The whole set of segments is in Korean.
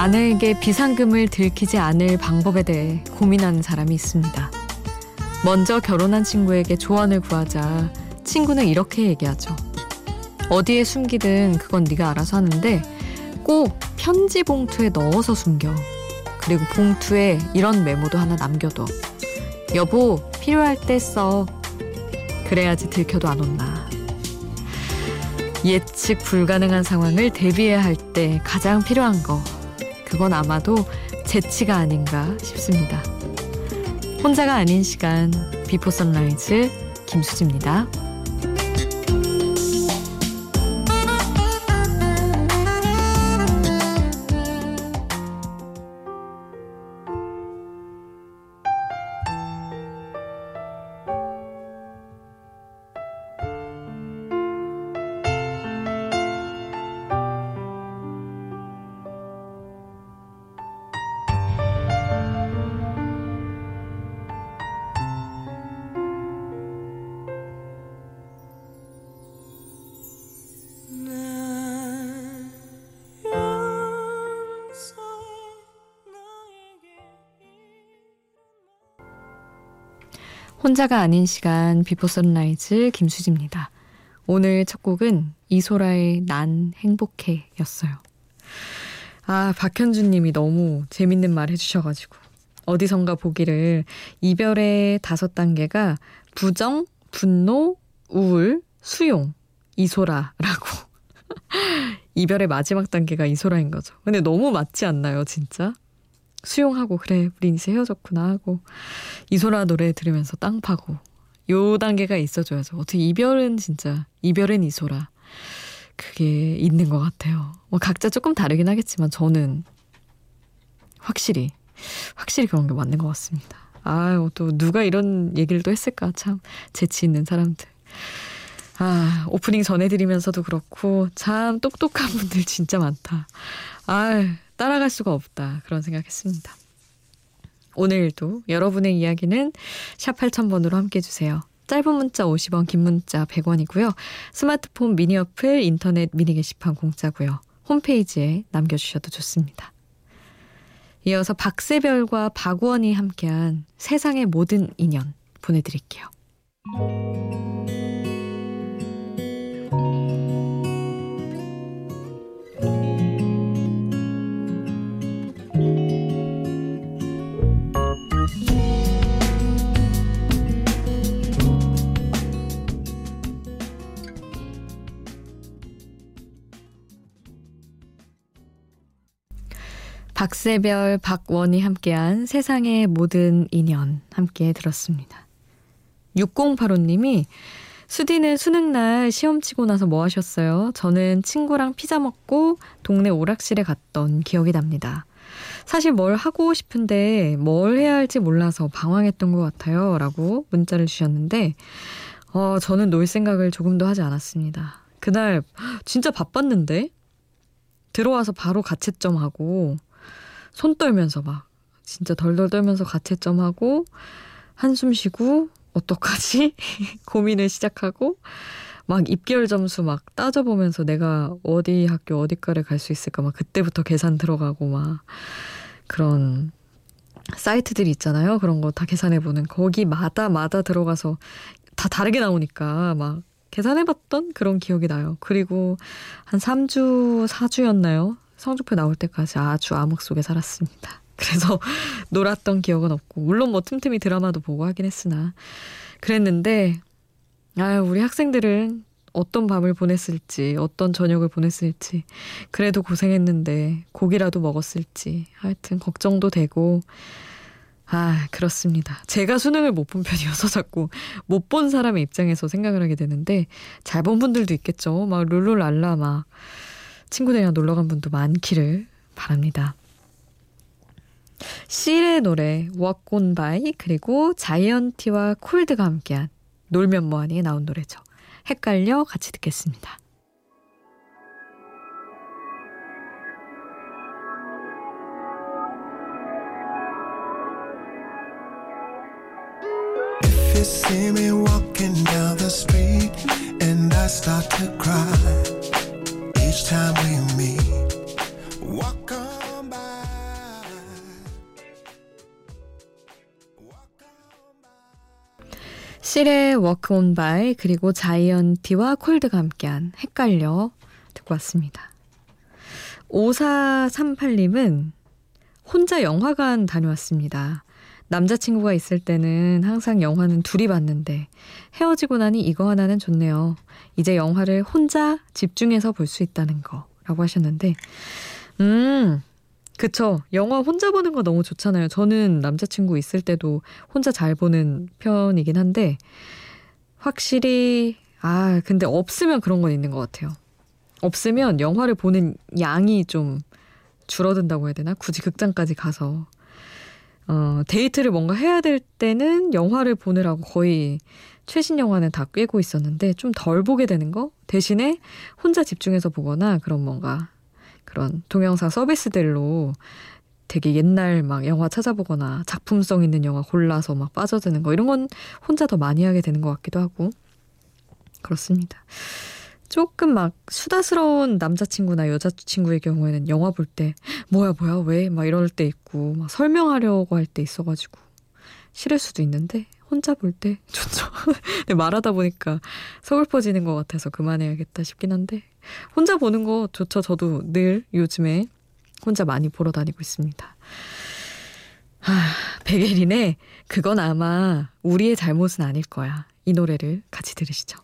아내에게 비상금을 들키지 않을 방법에 대해 고민하는 사람이 있습니다. 먼저 결혼한 친구에게 조언을 구하자 친구는 이렇게 얘기하죠. 어디에 숨기든 그건 네가 알아서 하는데 꼭 편지 봉투에 넣어서 숨겨. 그리고 봉투에 이런 메모도 하나 남겨둬. 여보, 필요할 때 써. 그래야지 들켜도 안 온다. 예측 불가능한 상황을 대비해야 할 때 가장 필요한 거. 그건 아마도 재치가 아닌가 싶습니다. 혼자가 아닌 시간, 비포 선라이즈 김수지입니다. 혼자가 아닌 시간 비포 선라이즈 김수지입니다. 오늘 첫 곡은 이소라의 난 행복해 였어요. 아, 박현준 님이 너무 재밌는 말 해주셔가지고. 어디선가 보기를 이별의 다섯 단계가 부정, 분노, 우울, 수용, 이소라라고. 이별의 마지막 단계가 이소라인 거죠. 근데 너무 맞지 않나요, 진짜? 수용하고 그래 우리 이제 헤어졌구나 하고 이소라 노래 들으면서 땅 파고 요 단계가 있어줘야죠. 어떻게 이별은 진짜 이별은 이소라 그게 있는 것 같아요. 뭐 각자 조금 다르긴 하겠지만 저는 확실히 확실히 그런 게 맞는 것 같습니다. 아유 또 누가 이런 얘기를 또 했을까 참 재치 있는 사람들. 아 오프닝 전해드리면서도 그렇고 참 똑똑한 분들 진짜 많다. 아유 따라갈 수가 없다. 그런 생각했습니다. 오늘도 여러분의 이야기는 샵 8000번으로 함께 해주세요. 짧은 문자 50원, 긴 문자 100원이고요. 스마트폰 미니 어플, 인터넷 미니 게시판 공짜고요. 홈페이지에 남겨주셔도 좋습니다. 이어서 박세별과 박원이 함께한 세상의 모든 인연 보내드릴게요. 박세별, 박원이 함께한 세상의 모든 인연 함께 들었습니다. 6085님이 수디는 수능날 시험 치고 나서 뭐 하셨어요? 저는 친구랑 피자 먹고 동네 오락실에 갔던 기억이 납니다. 사실 뭘 하고 싶은데 뭘 해야 할지 몰라서 방황했던 것 같아요. 라고 문자를 주셨는데, 어, 저는 놀 생각을 조금도 하지 않았습니다. 그날 진짜 바빴는데? 들어와서 바로 가채점하고, 손 떨면서 막 진짜 덜덜 떨면서 가채점하고 한숨 쉬고 어떡하지? 고민을 시작하고 막 입결 점수 막 따져보면서 내가 어디 학교 어디과를 갈 수 있을까 막 그때부터 계산 들어가고 막 그런 사이트들이 있잖아요. 그런 거 다 계산해보는 거기마다 마다 들어가서 다 다르게 나오니까 막 계산해봤던 그런 기억이 나요. 그리고 한 3주, 4주였나요? 성적표 나올 때까지 아주 암흑 속에 살았습니다. 그래서 놀았던 기억은 없고 물론 뭐 틈틈이 드라마도 보고 하긴 했으나 그랬는데 아유 우리 학생들은 어떤 밤을 보냈을지 어떤 저녁을 보냈을지 그래도 고생했는데 고기라도 먹었을지 하여튼 걱정도 되고 아 그렇습니다. 제가 수능을 못 본 편이어서 자꾸 못 본 사람의 입장에서 생각을 하게 되는데 잘 본 분들도 있겠죠. 막 룰루랄라 막 친구들이랑 놀러 간 분도 많기를 바랍니다. 실의 노래 Walk On By 그리고 자이언티와 콜드가 함께한 놀면 뭐하니에 나온 노래죠. 헷갈려 같이 듣겠습니다. time with me. Walk on by. Seal의 Walk on by 그리고 자이언티와 콜드가 함께한 헷갈려 듣고 왔습니다. 5438님은 혼자 영화관 다녀왔습니다. 남자친구가 있을 때는 항상 영화는 둘이 봤는데 헤어지고 나니 이거 하나는 좋네요. 이제 영화를 혼자 집중해서 볼 수 있다는 거 라고 하셨는데 음 그쵸. 영화 혼자 보는 거 너무 좋잖아요. 저는 남자친구 있을 때도 혼자 잘 보는 편이긴 한데 확실히 아 근데 없으면 그런 건 있는 것 같아요. 없으면 영화를 보는 양이 좀 줄어든다고 해야 되나? 굳이 극장까지 가서 어, 데이트를 뭔가 해야 될 때는 영화를 보느라고 거의 최신 영화는 다 꿰고 있었는데 좀 덜 보게 되는 거 대신에 혼자 집중해서 보거나 그런 뭔가 그런 동영상 서비스들로 되게 옛날 막 영화 찾아보거나 작품성 있는 영화 골라서 막 빠져드는 거 이런 건 혼자 더 많이 하게 되는 것 같기도 하고 그렇습니다. 조금 막 수다스러운 남자친구나 여자친구의 경우에는 영화 볼 때 뭐야 뭐야 왜 막 이럴 때 있고 막 설명하려고 할 때 있어가지고 싫을 수도 있는데 혼자 볼 때 좋죠. 근데 말하다 보니까 서글퍼지는 것 같아서 그만해야겠다 싶긴 한데 혼자 보는 거 좋죠. 저도 늘 요즘에 혼자 많이 보러 다니고 있습니다. 아, 백예린의 그건 아마 우리의 잘못은 아닐 거야. 이 노래를 같이 들으시죠.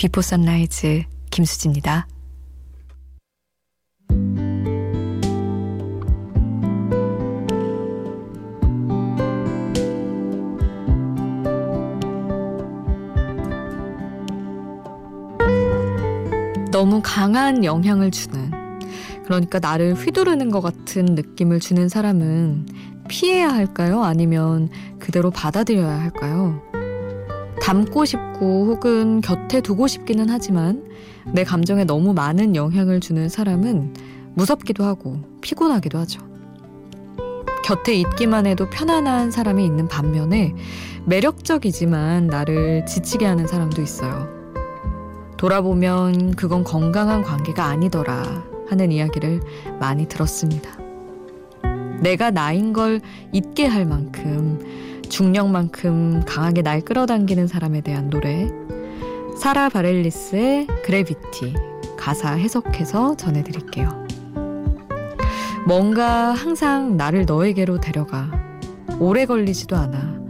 비포 선라이즈 김수지입니다. 너무 강한 영향을 주는 그러니까 나를 휘두르는 것 같은 느낌을 주는 사람은 피해야 할까요? 아니면 그대로 받아들여야 할까요? 닮고 싶고 혹은 곁에 두고 싶기는 하지만 내 감정에 너무 많은 영향을 주는 사람은 무섭기도 하고 피곤하기도 하죠. 곁에 있기만 해도 편안한 사람이 있는 반면에 매력적이지만 나를 지치게 하는 사람도 있어요. 돌아보면 그건 건강한 관계가 아니더라 하는 이야기를 많이 들었습니다. 내가 나인 걸 잊게 할 만큼 중력만큼 강하게 날 끌어당기는 사람에 대한 노래. 사라 바렐리스의 그래비티 가사 해석해서 전해드릴게요. 뭔가 항상 나를 너에게로 데려가. 오래 걸리지도 않아.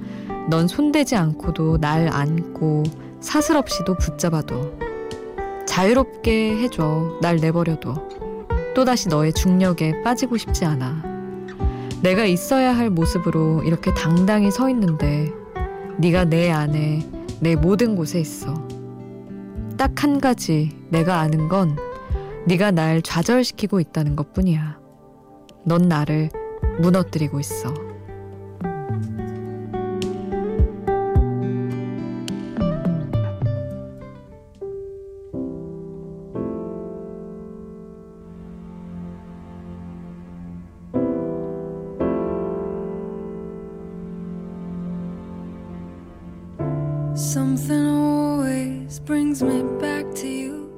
넌 손대지 않고도 날 안고 사슬 없이도 붙잡아도 자유롭게 해줘. 날 내버려도 또다시 너의 중력에 빠지고 싶지 않아 내가 있어야 할 모습으로 이렇게 당당히 서 있는데 네가 내 안에 내 모든 곳에 있어. 딱 한 가지 내가 아는 건 네가 날 좌절시키고 있다는 것뿐이야. 넌 나를 무너뜨리고 있어. Something always brings me back to you.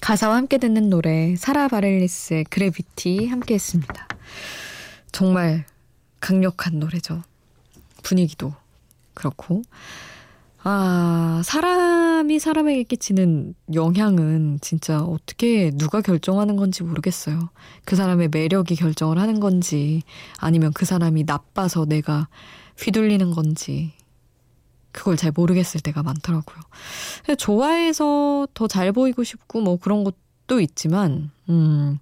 가사와 함께 듣는 노래 사라 바렐리스의 그래비티 함께 했습니다. 정말 강력한 노래죠. 분위기도 그렇고 아, 사람이 사람에게 끼치는 영향은 진짜 어떻게 누가 결정하는 건지 모르겠어요. 그 사람의 매력이 결정을 하는 건지 아니면 그 사람이 나빠서 내가 휘둘리는 건지 그걸 잘 모르겠을 때가 많더라고요. 좋아해서 더 잘 보이고 싶고 뭐 그런 것도 있지만, 음,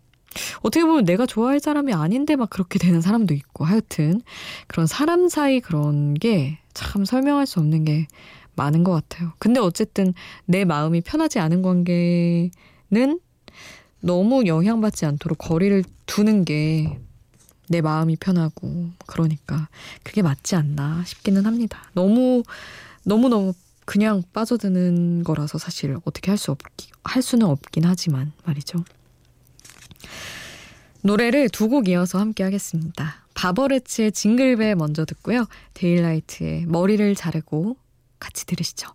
어떻게 보면 내가 좋아할 사람이 아닌데 막 그렇게 되는 사람도 있고 하여튼 그런 사람 사이 그런 게 참 설명할 수 없는 게 많은 것 같아요. 근데 어쨌든 내 마음이 편하지 않은 관계는 너무 영향받지 않도록 거리를 두는 게 내 마음이 편하고 그러니까 그게 맞지 않나 싶기는 합니다. 너무 너무 너무 그냥 빠져드는 거라서 사실 어떻게 할 수 없기 할 수는 없긴 하지만 말이죠. 노래를 두 곡 이어서 함께 하겠습니다. 바버레츠의 징글벨 먼저 듣고요. 데일라이트의 머리를 자르고 같이 들으시죠.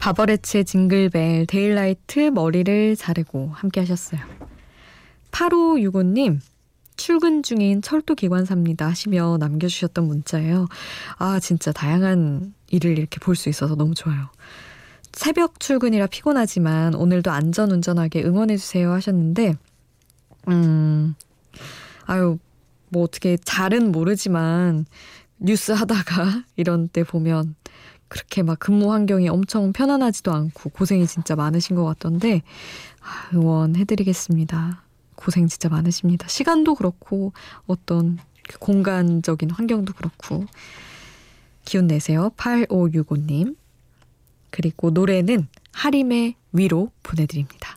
바버레츠의 징글벨, 데일라이트, 머리를 자르고 함께 하셨어요. 8565님, 출근 중인 철도 기관사입니다 하시며 남겨주셨던 문자예요. 아, 진짜 다양한 일을 이렇게 볼 수 있어서 너무 좋아요. 새벽 출근이라 피곤하지만 오늘도 안전 운전하게 응원해주세요 하셨는데, 음, 아유, 뭐 어떻게 잘은 모르지만 뉴스 하다가 이런 때 보면 그렇게 막 근무 환경이 엄청 편안하지도 않고 고생이 진짜 많으신 것 같던데 아, 응원해드리겠습니다. 고생 진짜 많으십니다. 시간도 그렇고 어떤 그 공간적인 환경도 그렇고 기운 내세요. 8565님. 그리고 노래는 하림의 위로 보내드립니다.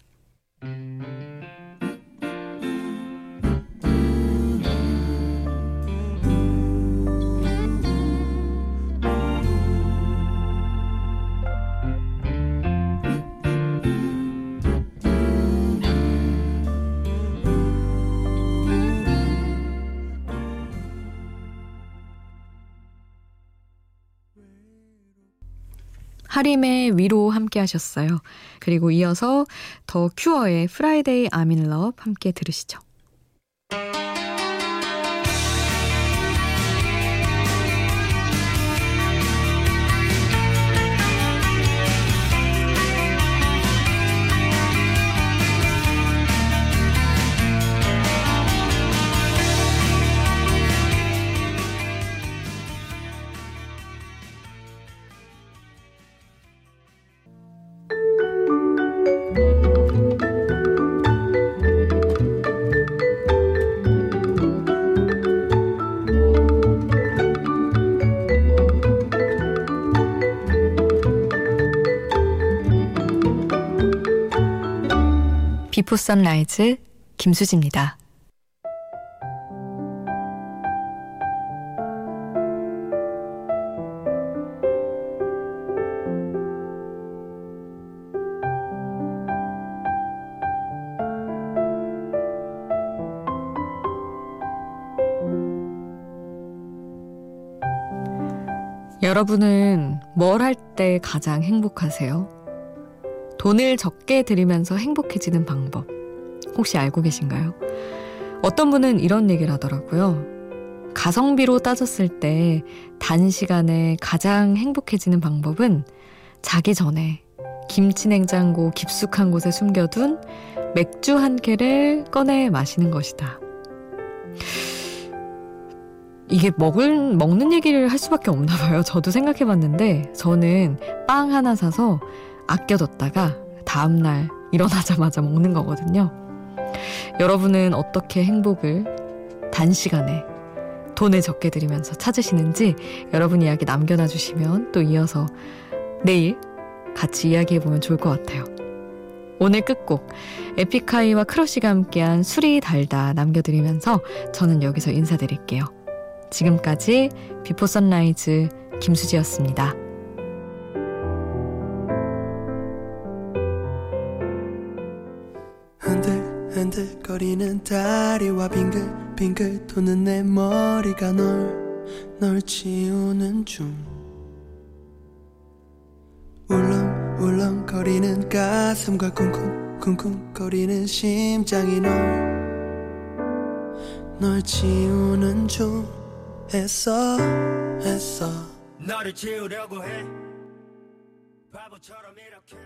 하림의 위로 함께 하셨어요. 그리고 이어서 더 큐어의 프라이데이 아민 러브 함께 들으시죠. 비포 선라이즈 김수지입니다. 여러분은 뭘 할 때 가장 행복하세요? 돈을 적게 들이면서 행복해지는 방법. 혹시 알고 계신가요? 어떤 분은 이런 얘기를 하더라고요. 가성비로 따졌을 때 단시간에 가장 행복해지는 방법은 자기 전에 김치 냉장고 깊숙한 곳에 숨겨둔 맥주 한 캔을 꺼내 마시는 것이다. 이게 먹을, 먹는 얘기를 할 수밖에 없나 봐요. 저도 생각해 봤는데, 저는 빵 하나 사서 아껴뒀다가 다음날 일어나자마자 먹는 거거든요. 여러분은 어떻게 행복을 단시간에 돈을 적게 들이면서 찾으시는지 여러분 이야기 남겨놔 주시면 또 이어서 내일 같이 이야기해보면 좋을 것 같아요. 오늘 끝곡 에픽하이와 크러쉬가 함께한 술이 달다 남겨드리면서 저는 여기서 인사드릴게요. 지금까지 비포 선라이즈 김수지였습니다. 흔들거리는 다리와 빙글빙글 도는 내 머리가 널, 널 지우는 중. 울렁울렁거리는 가슴과 쿵쿵 쿵쿵거리는 심장이 널 널 지우는 중 했어 했어 너를 지우려고 해. 바보처럼 이렇게